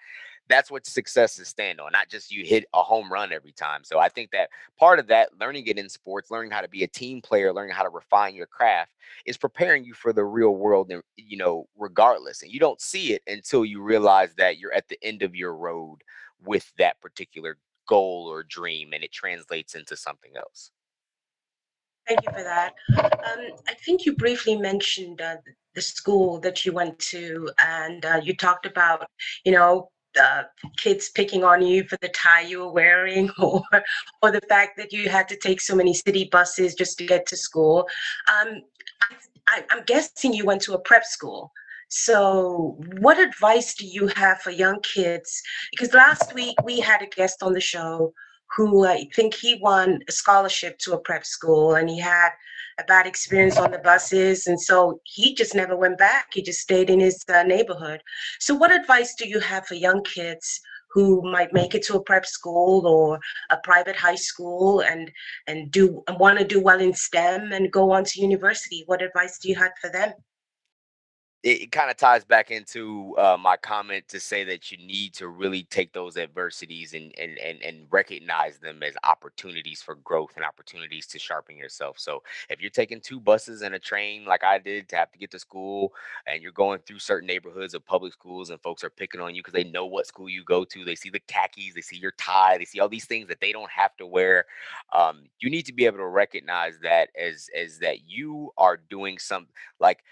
That's what success is stand on, not just you hit a home run every time. So I think that part of that, learning it in sports, learning how to be a team player, learning how to refine your craft, is preparing you for the real world. And you know, regardless, and you don't see it until you realize that you're at the end of your road with that particular goal or dream and it translates into something else. Thank you for that. Um, I think you briefly mentioned uh, the school that you went to, and uh, you talked about, you know, uh, kids picking on you for the tie you were wearing, or or the fact that you had to take so many city buses just to get to school. Um, I, I'm guessing you went to a prep school. So, what advice do you have for young kids? Because last week we had a guest on the show who I think he won a scholarship to a prep school and he had a bad experience on the buses. And so he just never went back. He just stayed in his uh, neighborhood. So, what advice do you have for young kids? who might make it to a prep school or a private high school and and do and want to do well in STEM and go on to university. What advice do you have for them? It, it kind of ties back into uh, my comment to say that you need to really take those adversities and, and and and recognize them as opportunities for growth and opportunities to sharpen yourself. So if you're taking two buses and a train like I did to have to get to school, and you're going through certain neighborhoods of public schools, and folks are picking on you because they know what school you go to, they see the khakis, they see your tie, they see all these things that they don't have to wear. Um, you need to be able to recognize that as as that you are doing something like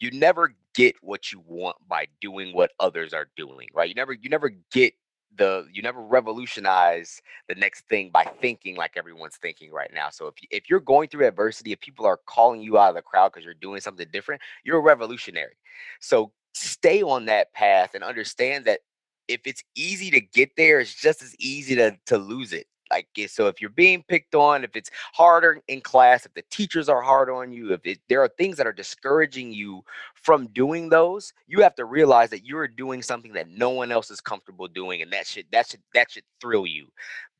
you never get what you want by doing what others are doing right? You never you never get the you never revolutionize the next thing by thinking like everyone's thinking right now. So if, if you're going through adversity if people are calling you out of the crowd because you're doing something different you're a revolutionary. So stay on that path and understand that if it's easy to get there it's just as easy to to lose it like so if you're being picked on if it's harder in class if the teachers are hard on you if it, there are things that are discouraging you from doing those you have to realize that you're doing something that no one else is comfortable doing and that should that should that should thrill you.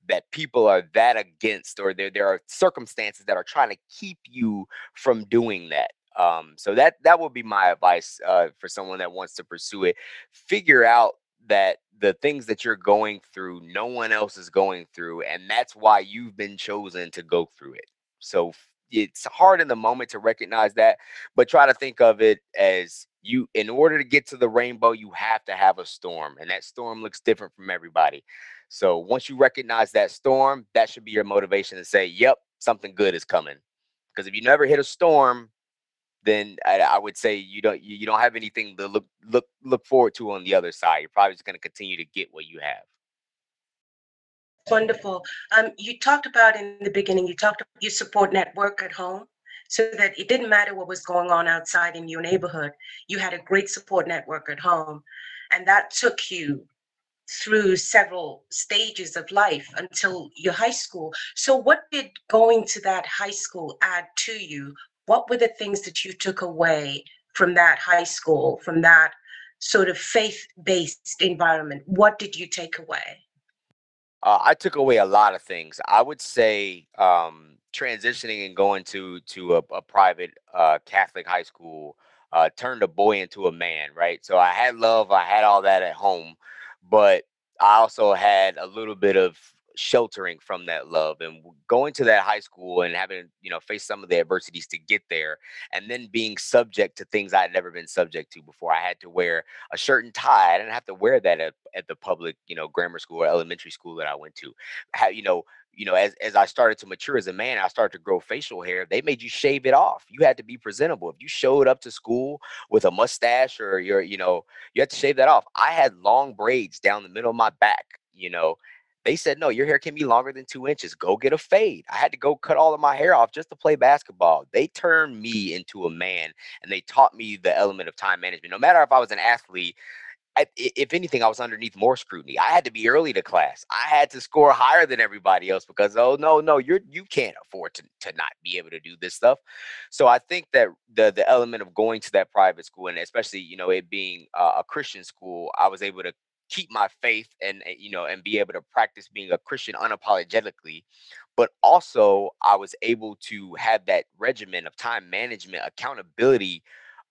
That people are that against or there there are circumstances that are trying to keep you from doing that. Um, so that that would be my advice uh, for someone that wants to pursue it. Figure out that the things that you're going through, no one else is going through. And that's why you've been chosen to go through it. So it's hard in the moment to recognize that, but try to think of it as you, in order to get to the rainbow, you have to have a storm. And that storm looks different from everybody. So once you recognize that storm, that should be your motivation to say, yep, something good is coming. Because if you never hit a storm, then I, I, would say you don't you, you don't have anything to look look look forward to on the other side. You're probably just going to continue to get what you have. Wonderful. Um, you talked about in the beginning. You talked about your support network at home, so that it didn't matter what was going on outside in your neighborhood. You had a great support network at home, and that took you through several stages of life until your high school. So, what did going to that high school add to you? What were the things that you took away from that high school, from that sort of faith based environment? What did you take away? Uh, I took away a lot of things. I would say um, transitioning and going to to a, a private uh, Catholic high school uh, turned a boy into a man, right? So I had love, I had all that at home, but I also had a little bit of sheltering from that love and going to that high school and having you know face some of the adversities to get there and then being subject to things i had never been subject to before. I had to wear a shirt and tie. I didn't have to wear that at, at the public you know grammar school or elementary school that i went to. How, you know you know as, as i started to mature as a man i started to grow facial hair they made you shave it off. You had to be presentable. If you showed up to school with a mustache or your you know you had to shave that off. I had long braids down the middle of my back you know they said, no, your hair can be longer than two inches. Go get a fade. I had to go cut all of my hair off just to play basketball. They turned me into a man and they taught me the element of time management. No matter if I was an athlete, if anything, I was underneath more scrutiny. I had to be early to class. I had to score higher than everybody else because oh no, no, you're you can't afford to to not be able to do this stuff. So I think that the the element of going to that private school and especially you know it being uh, a Christian school, I was able to keep my faith and eh, you know and be able to practice being a christian unapologetically but also i was able to have that regimen of time management accountability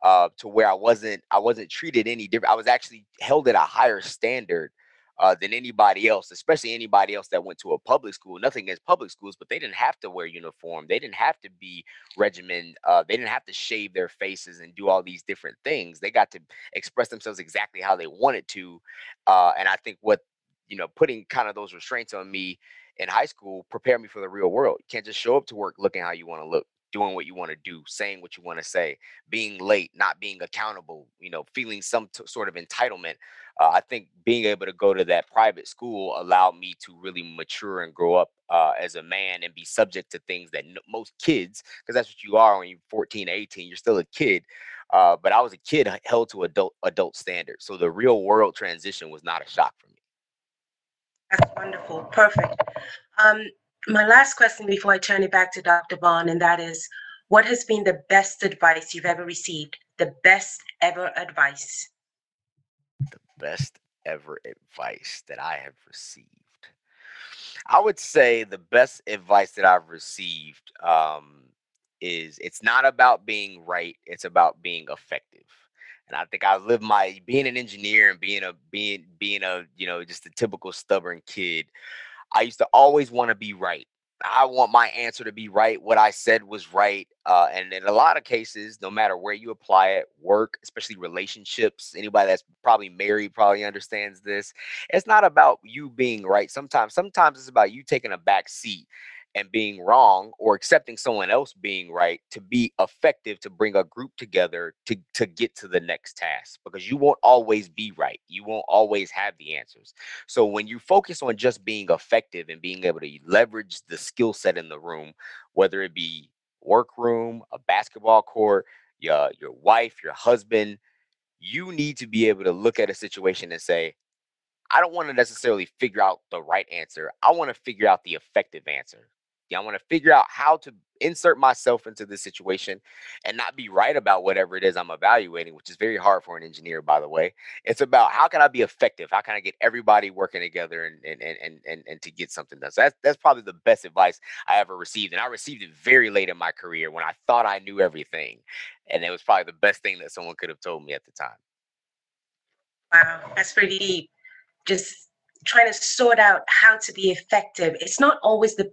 uh, to where i wasn't i wasn't treated any different i was actually held at a higher standard uh, than anybody else, especially anybody else that went to a public school. Nothing against public schools, but they didn't have to wear uniform. They didn't have to be regimen. Uh, they didn't have to shave their faces and do all these different things. They got to express themselves exactly how they wanted to. Uh, and I think what you know, putting kind of those restraints on me in high school prepared me for the real world. You can't just show up to work looking how you want to look doing what you want to do, saying what you want to say, being late, not being accountable, you know, feeling some t- sort of entitlement. Uh, I think being able to go to that private school allowed me to really mature and grow up uh, as a man and be subject to things that n- most kids, because that's what you are when you're 14, 18, you're still a kid. Uh, but I was a kid held to adult adult standards, so the real world transition was not a shock for me. That's wonderful, perfect. Um, my last question before I turn it back to Dr. Vaughn, and that is what has been the best advice you've ever received? The best ever advice. The best ever advice that I have received. I would say the best advice that I've received um, is it's not about being right, it's about being effective. And I think I lived my being an engineer and being a being being a you know just a typical stubborn kid. I used to always want to be right. I want my answer to be right. What I said was right. Uh, and in a lot of cases, no matter where you apply it, work, especially relationships, anybody that's probably married probably understands this. It's not about you being right. Sometimes, sometimes it's about you taking a back seat and being wrong or accepting someone else being right to be effective to bring a group together to to get to the next task because you won't always be right you won't always have the answers so when you focus on just being effective and being able to leverage the skill set in the room whether it be workroom a basketball court your your wife your husband you need to be able to look at a situation and say I don't want to necessarily figure out the right answer. I want to figure out the effective answer. I want to figure out how to insert myself into this situation and not be right about whatever it is I'm evaluating, which is very hard for an engineer, by the way. It's about how can I be effective? How can I get everybody working together and and and and, and to get something done? So that's that's probably the best advice I ever received. And I received it very late in my career when I thought I knew everything. And it was probably the best thing that someone could have told me at the time. Wow, that's pretty deep. Just trying to sort out how to be effective. It's not always the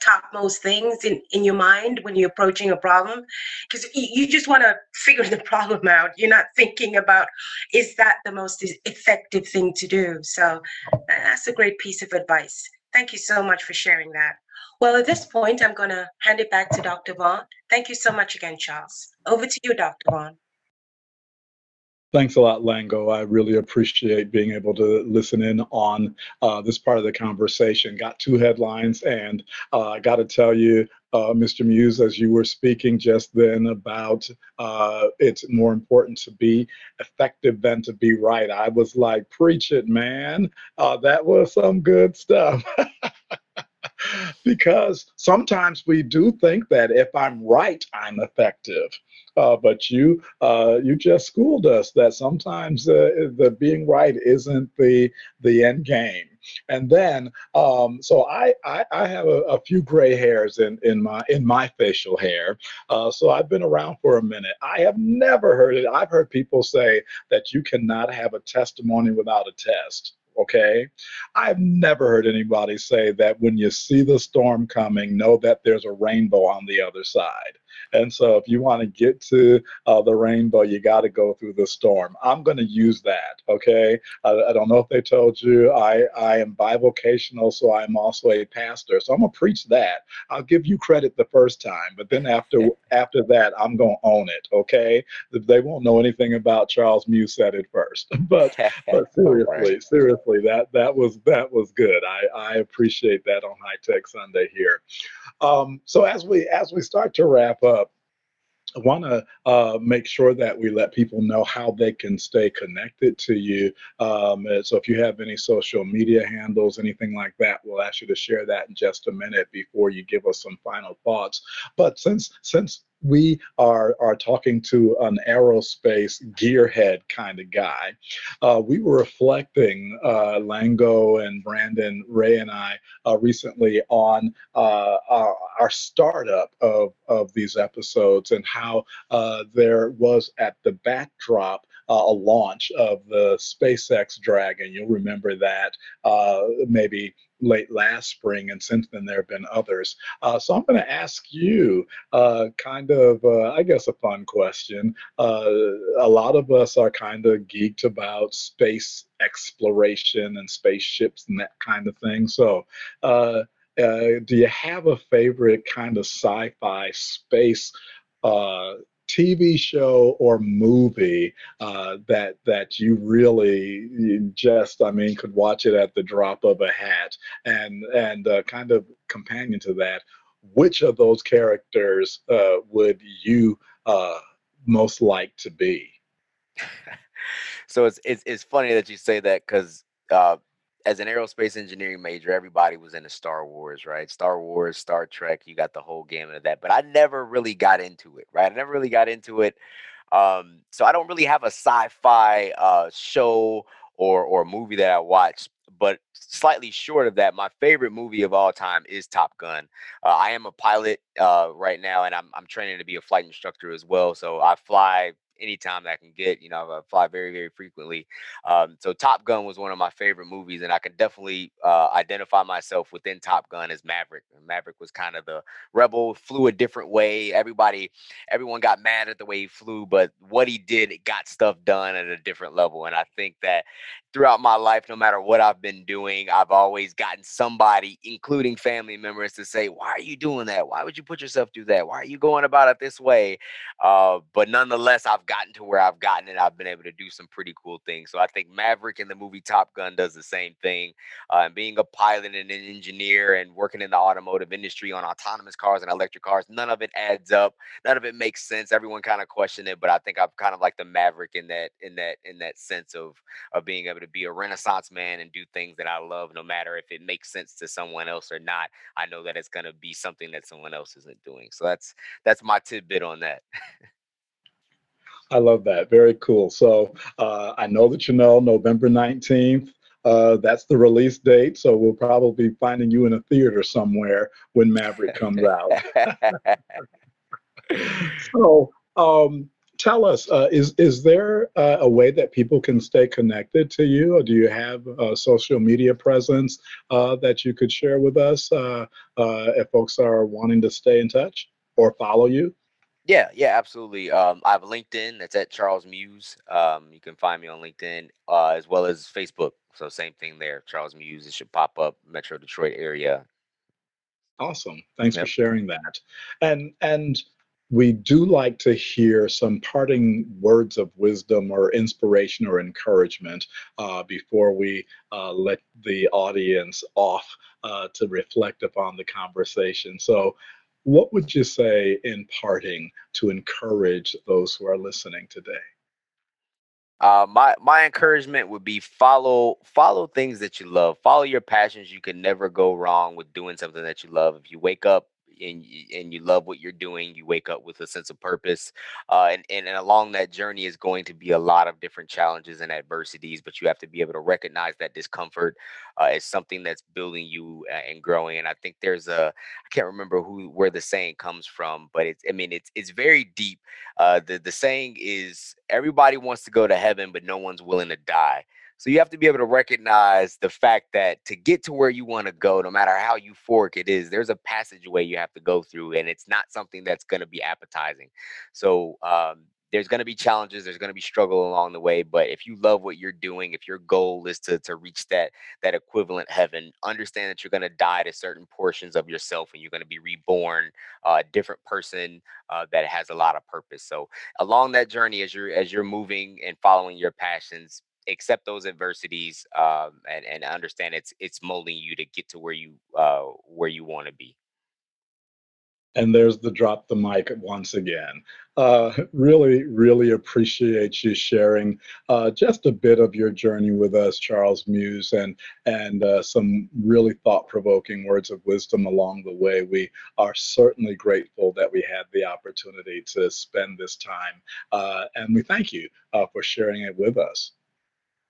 topmost things in, in your mind when you're approaching a problem? Because you, you just want to figure the problem out. You're not thinking about is that the most effective thing to do? So that's a great piece of advice. Thank you so much for sharing that. Well at this point i'm going to hand it back to dr vaughn. Thank you so much again charles. Over to you dr vaughn Thanks a lot, Lango. I really appreciate being able to listen in on uh, this part of the conversation. Got two headlines, and uh, I got to tell you, uh, Mr. Muse, as you were speaking just then about uh, it's more important to be effective than to be right. I was like, preach it, man. Uh, that was some good stuff. because sometimes we do think that if I'm right, I'm effective. Uh, but you uh, you just schooled us that sometimes uh, the being right isn't the the end game. And then, um, so I, I, I have a, a, few gray hairs in, in my in my facial hair. Uh, so I've been around for a minute. I have never heard it. I've heard people say that you cannot have a testimony without a test. Okay. I've never heard anybody say that when you see the storm coming, know that there's a rainbow on the other side. And so, if you want to get to uh, the rainbow, you got to go through the storm. I'm going to use that. Okay. I, I, don't know if they told you I, I am bivocational, so I'm also a pastor. So I'm going to preach that. I'll give you credit the first time, but then after after that, I'm going to own it. Okay. They won't know anything about Charles Muse said it first. but but seriously, seriously, that that was that was good. I I appreciate that on High Tech Sunday here. Um, so as we as we start to wrap up, I want to uh, make sure that we let people know how they can stay connected to you. Um, so if you have any social media handles, anything like that, we'll ask you to share that in just a minute before you give us some final thoughts. But since since we are are talking to an aerospace gearhead kind of guy. Uh, we were reflecting, uh, Lango and Brandon, Ray, and I uh, recently on uh, our, our, startup of of these episodes and how uh, there was at the backdrop uh, a launch of the SpaceX Dragon. You'll remember that maybe late last spring, and since then there have been others. Uh, so I'm going to ask you, uh, kind of, uh, I guess, a fun question. Uh, a lot of us are kind of geeked about space exploration and spaceships and that kind of thing. So. Uh, uh, do you have a favorite kind of sci-fi space uh, TV show or movie uh, that that you really just I mean could watch it at the drop of a hat. And and uh, kind of companion to that which of those characters uh, would you uh, most like to be? So it's, it's it's funny that you say that because uh, as an aerospace engineering major, everybody was into Star Wars, right? Star Wars, Star Trek, you got the whole gamut of that. But I never really got into it, right? I never really got into it. Um, so I don't really have a sci-fi uh, show or or movie that I watch. But slightly short of that, my favorite movie of all time is Top Gun. Uh, I am a pilot uh, right now, and I'm I'm training to be a flight instructor as well. So I fly anytime that I can get. You know, I fly very, very frequently. Um, so Top Gun was one of my favorite movies, and I can definitely uh, identify myself within Top Gun as Maverick. Maverick was kind of the rebel, flew a different way. Everybody, everyone got mad at the way he flew, but what he did, it got stuff done at a different level. And I think that throughout my life, no matter what I've been doing, I've always gotten somebody, including family members, to say, Why are you doing that? Why would you put yourself through that? Why are you going about it this way? Uh, but nonetheless, I've gotten to where I've gotten and I've been able to do some pretty cool things. So I think Maverick in the movie Top Gun does the same thing. Uh, being a pilot and an engineer and working in the automotive industry on autonomous cars and electric cars, none of it adds up. None of it makes sense. Everyone kind of question it, but I think I'm kind of like the Maverick in that in that in that sense of of being able to be a renaissance man and do things that I love, no matter if it makes sense to someone else or not. I know that it's gonna be something that someone else isn't doing. So that's that's my tidbit on that. I love that. Very cool. So uh, I know that you know November 19th. Uh, that's the release date. So we'll probably be finding you in a theater somewhere when Maverick comes out. so um, tell us, uh, is is there uh, a way that people can stay connected to you, or do you have a social media presence uh, that you could share with us uh, uh, if folks are wanting to stay in touch or follow you? Yeah, yeah, absolutely. Um, I have LinkedIn. That's at Charles Muse. Um, you can find me on LinkedIn uh, as well as Facebook. So same thing there, Charles Muse. It should pop up Metro Detroit area. Awesome. Thanks yep. for sharing that. And and we do like to hear some parting words of wisdom or inspiration or encouragement uh, before we uh, let the audience off uh, to reflect upon the conversation. So, what would you say in parting to encourage those who are listening today? Uh, my my encouragement would be follow follow things that you love. Follow your passions. You can never go wrong with doing something that you love. If you wake up and and you love what you're doing, you wake up with a sense of purpose. Uh, and, and and along that journey is going to be a lot of different challenges and adversities, but you have to be able to recognize that discomfort uh, something that's building you uh, and growing. And I think there's a I can't remember who where the saying comes from, but it's I mean it's it's very deep. Uh, the the saying is everybody wants to go to heaven, but no one's willing to die. So you have to be able to recognize the fact that to get to where you want to go, no matter how euphoric it is, there's a passageway you have to go through, and it's not something that's going to be appetizing. So um, there's going to be challenges there's going to be struggle along the way but if you love what you're doing if your goal is to to reach that that equivalent heaven understand that you're going to die to certain portions of yourself and you're going to be reborn uh, a different person uh, that has a lot of purpose so along that journey as you're as you're moving and following your passions accept those adversities um, and and understand it's it's molding you to get to where you uh, where you want to be. And there's the drop the mic once again. Uh, really, really appreciate you sharing uh, just a bit of your journey with us, Charles Muse, and and uh, some really thought-provoking words of wisdom along the way. We are certainly grateful that we had the opportunity to spend this time, uh, and we thank you uh, for sharing it with us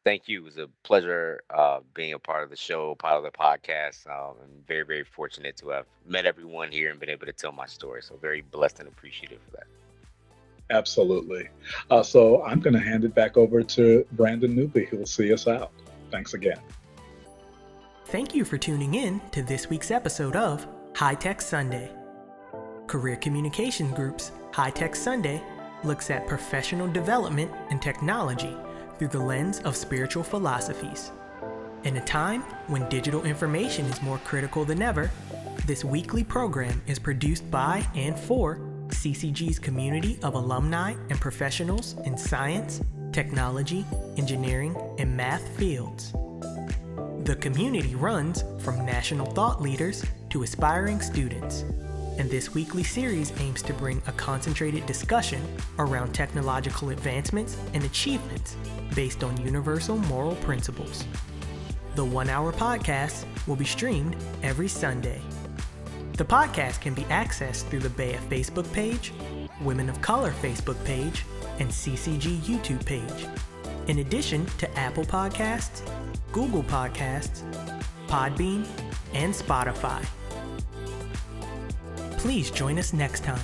thank you. It was a pleasure uh, being a part of the show, part of the podcast. Um, I'm very, very fortunate to have met everyone here and been able to tell my story. So very blessed and appreciative for that. Absolutely. Uh, so I'm going to hand it back over to Brandon Newby, who will see us out. Thanks again. Thank you for tuning in to this week's episode of High Tech Sunday. Career Communication Group's High Tech Sunday looks at professional development and technology through the lens of spiritual philosophies. In a time when digital information is more critical than ever, this weekly program is produced by and for CCG's community of alumni and professionals in science, technology, engineering, and math fields. The community runs from national thought leaders to aspiring students and this weekly series aims to bring a concentrated discussion around technological advancements and achievements based on universal moral principles. The one hour podcast will be streamed every Sunday. The podcast can be accessed through the BEYA Facebook page, Women of Color Facebook page, and CCG YouTube page, in addition to Apple Podcasts, Google Podcasts, Podbean, and Spotify. Please join us next time.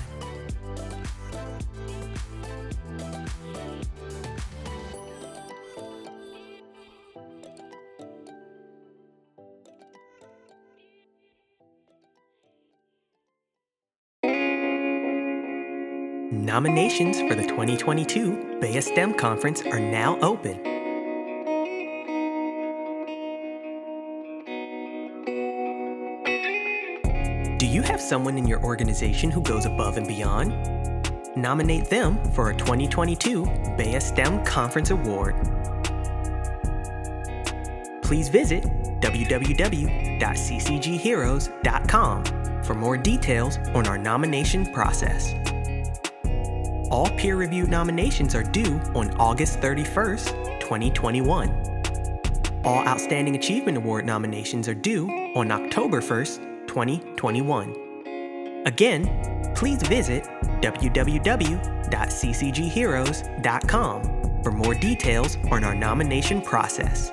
Nominations for the 2022 BEYA STEM Conference are now open. You have someone in your organization who goes above and beyond? Nominate them for a 2022 BEYA STEM Conference Award. Please visit www.ccgheroes.com for more details on our nomination process. All peer reviewed nominations are due on August 31st, 2021. All Outstanding Achievement Award nominations are due on October 1st, 2021. Again, please visit www.ccgheroes.com for more details on our nomination process.